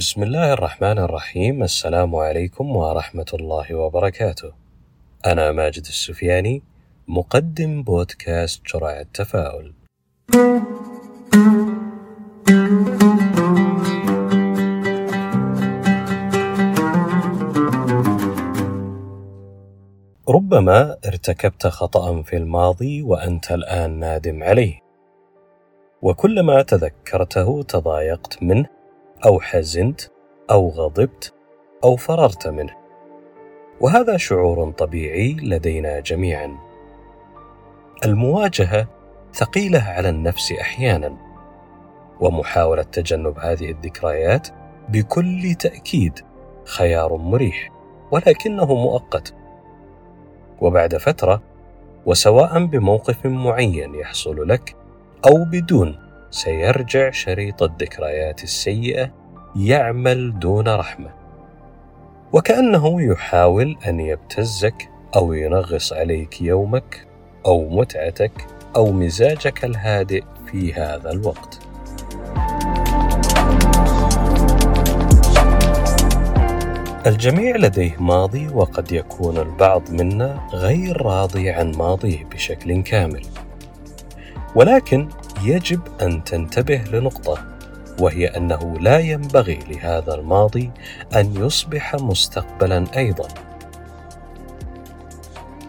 بسم الله الرحمن الرحيم السلام عليكم ورحمة الله وبركاته. أنا ماجد السفياني مقدم بودكاست جرعة تفاؤل. ربما ارتكبت خطأ في الماضي وأنت الآن نادم عليه. وكلما تذكرته تضايقت منه أو حزنت أو غضبت أو فررت منه. وهذا شعور طبيعي لدينا جميعا. المواجهة ثقيلة على النفس أحيانا. ومحاولة تجنب هذه الذكريات بكل تأكيد خيار مريح ولكنه مؤقت. وبعد فترة وسواء بموقف معين يحصل لك أو بدون سيرجع شريط الذكريات السيئة يعمل دون رحمة. وكأنه يحاول أن يبتزك أو ينغص عليك يومك أو متعتك أو مزاجك الهادئ في هذا الوقت. الجميع لديه ماضي وقد يكون البعض منا غير راضي عن ماضيه بشكل كامل. ولكن يجب أن تنتبه لنقطة. وهي أنه لا ينبغي لهذا الماضي أن يصبح مستقبلا أيضا.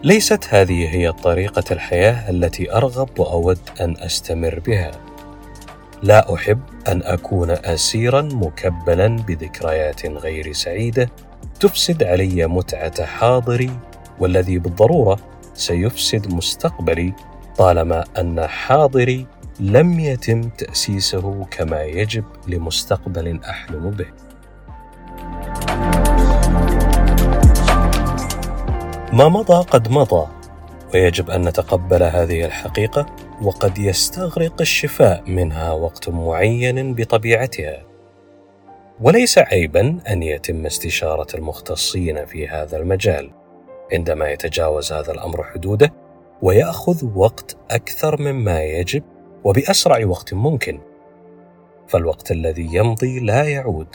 ليست هذه هي طريقة الحياة التي أرغب وأود أن أستمر بها. لا أحب أن أكون اسيرا مكبلا بذكريات غير سعيدة تفسد علي متعة حاضري والذي بالضرورة سيفسد مستقبلي طالما أن حاضري لم يتم تأسيسه كما يجب لمستقبل أحلم به. ما مضى قد مضى ويجب أن نتقبل هذه الحقيقة وقد يستغرق الشفاء منها وقت معين بطبيعتها. وليس عيبا أن يتم استشارة المختصين في هذا المجال عندما يتجاوز هذا الأمر حدوده ويأخذ وقت أكثر مما يجب وبأسرع وقت ممكن. فالوقت الذي يمضي لا يعود.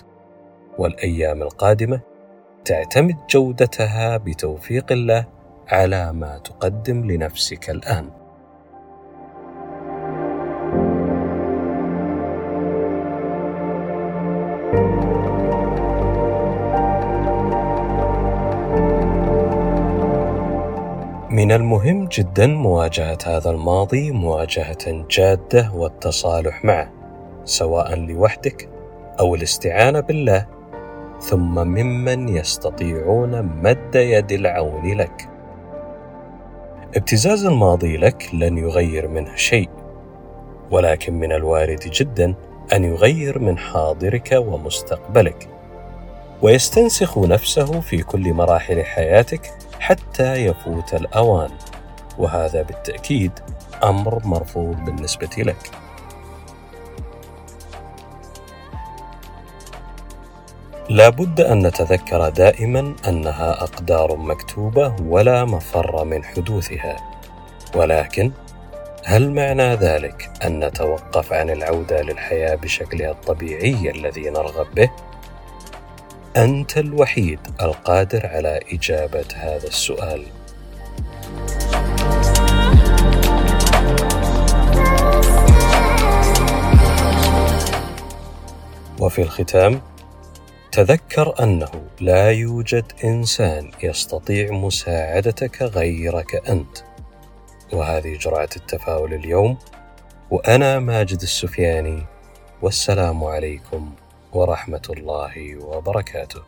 والأيام القادمة تعتمد جودتها بتوفيق الله على ما تقدم لنفسك الآن. من المهم جدا مواجهة هذا الماضي مواجهة جادة والتصالح معه سواء لوحدك أو الاستعانة بالله ثم ممن يستطيعون مد يد العون لك. ابتزاز الماضي لك لن يغير منه شيء، ولكن من الوارد جدا أن يغير من حاضرك ومستقبلك، ويستنسخ نفسه في كل مراحل حياتك حتى يفوت الأوان. وهذا بالتأكيد أمر مرفوض بالنسبة لك. لا بد أن نتذكر دائما أنها أقدار مكتوبة ولا مفر من حدوثها. ولكن هل معنى ذلك أن نتوقف عن العودة للحياة بشكلها الطبيعي الذي نرغب به؟ أنت الوحيد القادر على إجابة هذا السؤال. وفي الختام تذكر أنه لا يوجد إنسان يستطيع مساعدتك غيرك أنت. وهذه جرعة التفاؤل اليوم وأنا ماجد السفياني والسلام عليكم. ورحمة الله وبركاته.